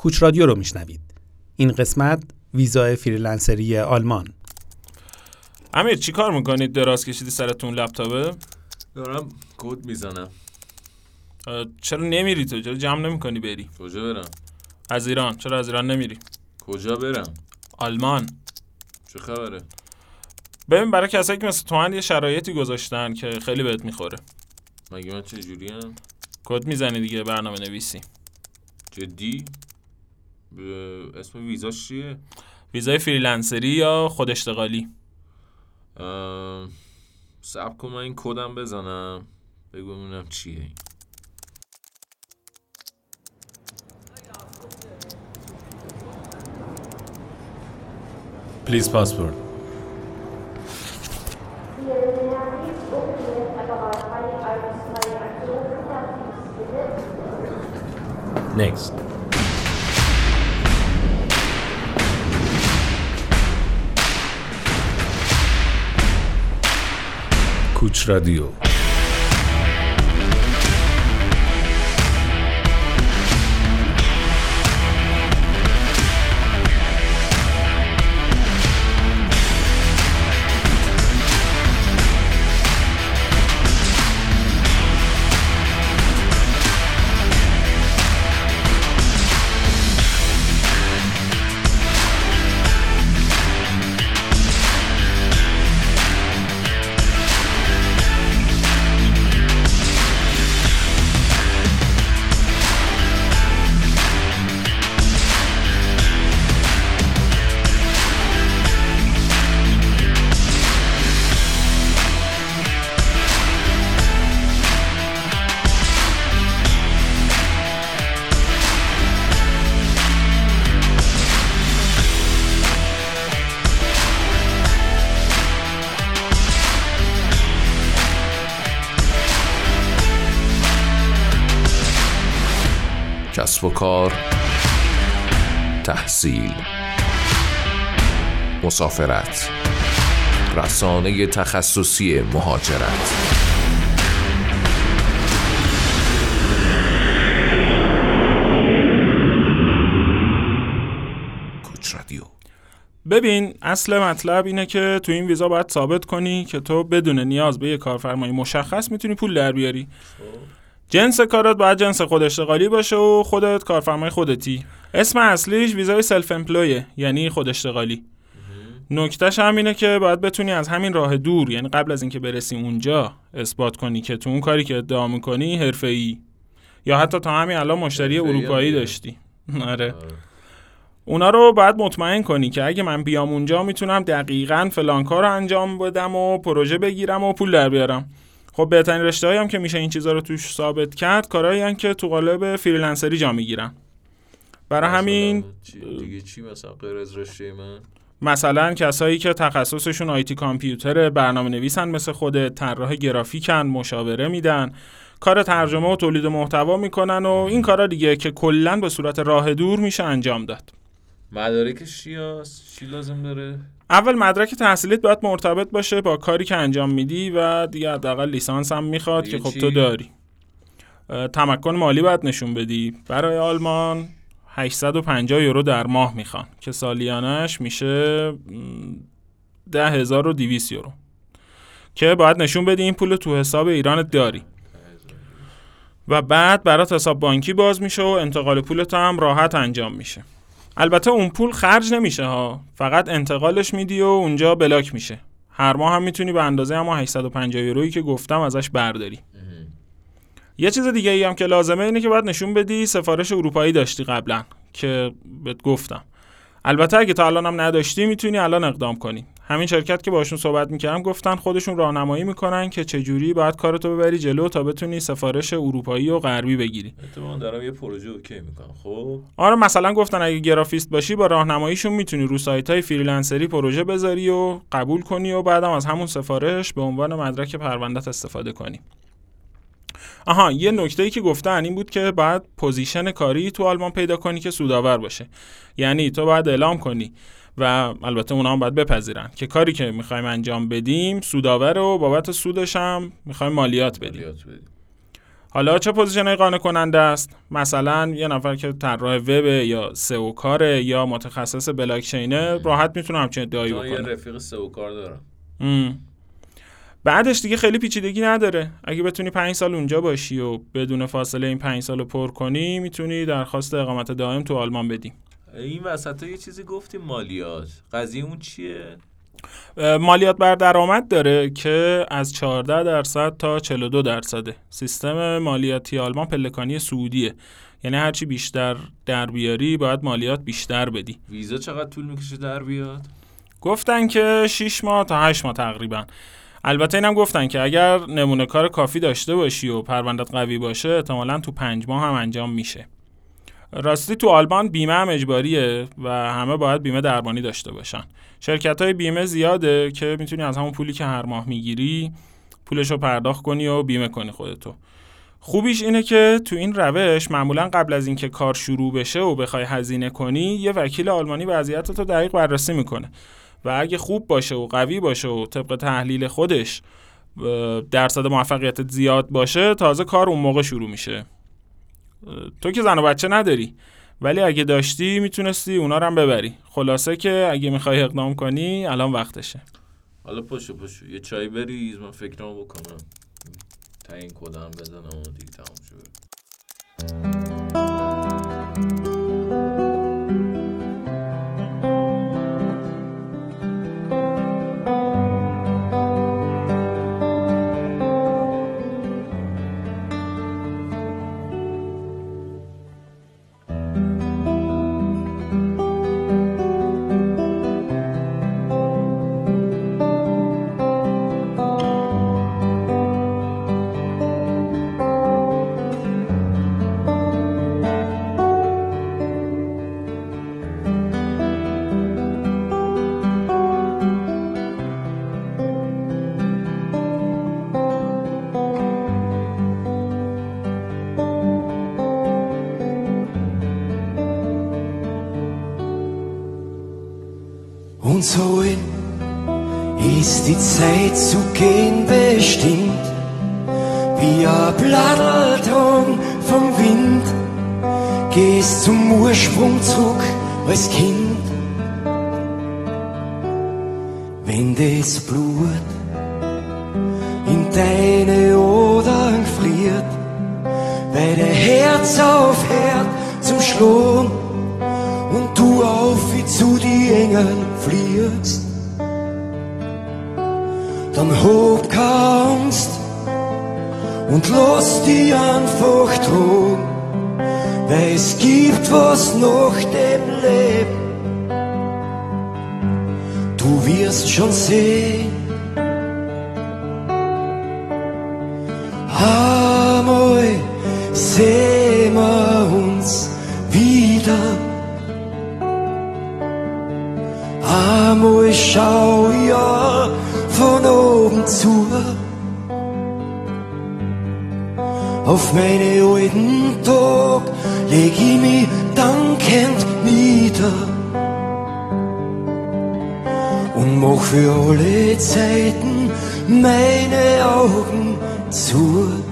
کوچ رادیو رو میشنوید. این قسمت ویزای فریلنسری آلمان. امیر چی کار می‌کنید؟ دراز کشیدی سرتون لپتاپه؟ دارم کد می‌زنم. چرا نمیری تو؟ چرا جمع نمی‌کنی بری؟ کجا برم؟ از ایران. چرا از ایران نمیری؟ کجا برم؟ آلمان. چه خبره؟ ببین برای کسایی که مثل تو یه شرایطی گذاشتن که خیلی بهت می‌خوره. مگه من چه جوریم کد می‌زنی دیگه برنامه نویسی جدی. اسم ویزاش چیه ویزای فریلنسری یا خود اشتغالی. سب کن من این کدم بزنم بگو ببینم چیه این Please passport. Next. کوچ رادیو. کسب و کار تحصیل مسافرت رسانه تخصصی مهاجرت. رادیو. ببین اصل مطلب اینه که تو این ویزا باید ثابت کنی که تو بدون نیاز به یه کارفرمای مشخص می‌تونی پول در بیاری. جنس کارت باید جنس خود اشتغالی باشه و خودت کارفرمای خودتی. اسم اصلیش ویزای self-employed ه یعنی خود اشتغالی. نکتهش هم اینه که باید بتونی از همین راه دور یعنی قبل از اینکه برسی اونجا اثبات کنی که تو اون کاری که ادعا می‌کنی حرفه‌ای. یا حتی تا همین الان مشتری اروپایی. داشتی. آره. اونا رو باید مطمئن کنی که اگه من بیام اونجا می‌تونم دقیقا فلان کار رو انجام بدم و پروژه بگیرم و پول در بیارم. خب بهترین رشته هم که میشه این چیزا رو توش ثابت کرد کارهایی هن که تو قالب فریلنسری جا می‌گیرن. برای همین دیگه چی مثلا غیر از رشته من؟ مثلا کسایی که تخصصشون آیتی کامپیوتر برنامه نویسن مثل خود طراح گرافیکن مشاوره میدن کار ترجمه و تولید محتوا می‌کنن و این کارا دیگه که کلا به صورت راه دور میشه انجام داد. مدارکش چی هست چی لازم داره؟ اول مدرک تحصیلیت باید مرتبط باشه با کاری که انجام میدی و دیگه حداقل لیسانس هم می‌خواد که خب چی؟ تو داری. تمکن مالی باید نشون بدی. برای آلمان 850 یورو در ماه می‌خوان که سالیانش میشه م، 10200 یورو. که باید نشون بدی این پول تو حساب ایرانت داری. و بعد برات حساب بانکی باز میشه و انتقال پولت هم راحت انجام میشه. البته اون پول خرج نمیشه ها. فقط انتقالش میدی و اونجا block میشه. هر ماه هم می‌تونی به اندازه اما 850 یورویی که گفتم ازش برداری. یه چیز دیگه ای هم که لازمه اینه که باید نشون بدی سفارش اروپایی داشتی قبلا که بهت گفتم. البته اگه تا الان هم نداشتی می‌تونی الان اقدام کنی. همین شرکت که باشون صحبت می‌کردم گفتن خودشون راهنمایی می‌کنن که چجوری باید کارتو ببری جلو تا بتونی سفارش اروپایی و غربی بگیری. اتفاقا دارم یه پروژه OK می‌کنم. خب؟ آره مثلا گفتن اگه گرافیست باشی با راهنماییشون می‌تونی رو سایت های freelancer ی پروژه بذاری و قبول کنی و بعدم از همون سفارش به عنوان مدرک پروندت استفاده کنی. آها یه نکته ای که گفتن این بود که باید position کاری تو آلمان پیدا کنی که سودآور باشه. یعنی تو باید اعلام کنی. و البته اونا هم باید بپذیرن که کاری که می‌خوایم انجام بدیم سودآور و بابت سودش هم می‌خوایم مالیات بدیم. مالیات بدیم. حالا چه position ی قانع کننده است؟ مثلا یه نفر که طراح وب یا SEO کاره یا متخصص بلاکچینه راحت می‌تونه همچین ادعایی تو یه بکنه. رفیق SEO کار دارم ام. بعدش دیگه خیلی پیچیدگی نداره. اگه بتونی پنج سال اونجا باشی و بدون فاصله این پنج سال رو پر کنی می‌تونی درخواست اقامت دائم تو آلمان بدی. این وسط یه چیزی گفتیم مالیات. قضیه اون چیه؟ مالیات بر درآمد داره که از 14 درصد تا 42 درصده. سیستم مالیاتی آلمان پلکانی سعودیه. یعنی هرچی بیشتر در بیاری باید مالیات بیشتر بدی. ویزا چقدر طول می‌کشه در بیاد؟ گفتن که 6 ماه تا 8 ماه تقریبا. البته اینم گفتن که اگر نمونه کار کافی داشته باشی و پروندت قوی باشه احتمالا تو پنج ماه هم انجام میشه. راستی تو آلمان بیمه هم اجباریه و همه باید بیمه درمانی داشته باشن. شرکت های بیمه زیاده که می‌تونی از همون پولی که هر ماه می‌گیری پولش رو پرداخت کنی و بیمه کنی خودتو. خوبیش اینه که تو این روش معمولا قبل از اینکه کار شروع بشه و بخوای هزینه کنی یه وکیل آلمانی وضعیت تو دقیق بررسی می‌کنه. و اگه خوب باشه و قوی باشه و طبق تحلیل خودش درصد موفقیتت زیاد باشه تازه کار اون موقع شروع میشه. تو که زن و بچه نداری. ولی اگه داشتی می‌تونستی اونا رو هم ببری. خلاصه که اگه می‌خوای اقدام کنی الان وقتشه. حالا پشو پشو. یه چای بریز من فکرمو بکنم. تا این کدم بزنم و دیگه تمام شد. Die Zeit zu gehen bestimmt, wie ein Blatterdrang vom Wind. Gehst zum Ursprung zurück als Kind. Wenn das Blut in deine Adern friert, weil der Herz aufhört zum Schlagen und du auf wie zu die Engel fliegst, dann keine Angst und lass die einfach tragen, weil es gibt was nach dem Leben. Du wirst schon sehen, einmal sehen wir uns wieder. Einmal schau von zu auf meine alten Tag leg ich mich dankend nieder und mach für alle Zeiten meine Augen zu.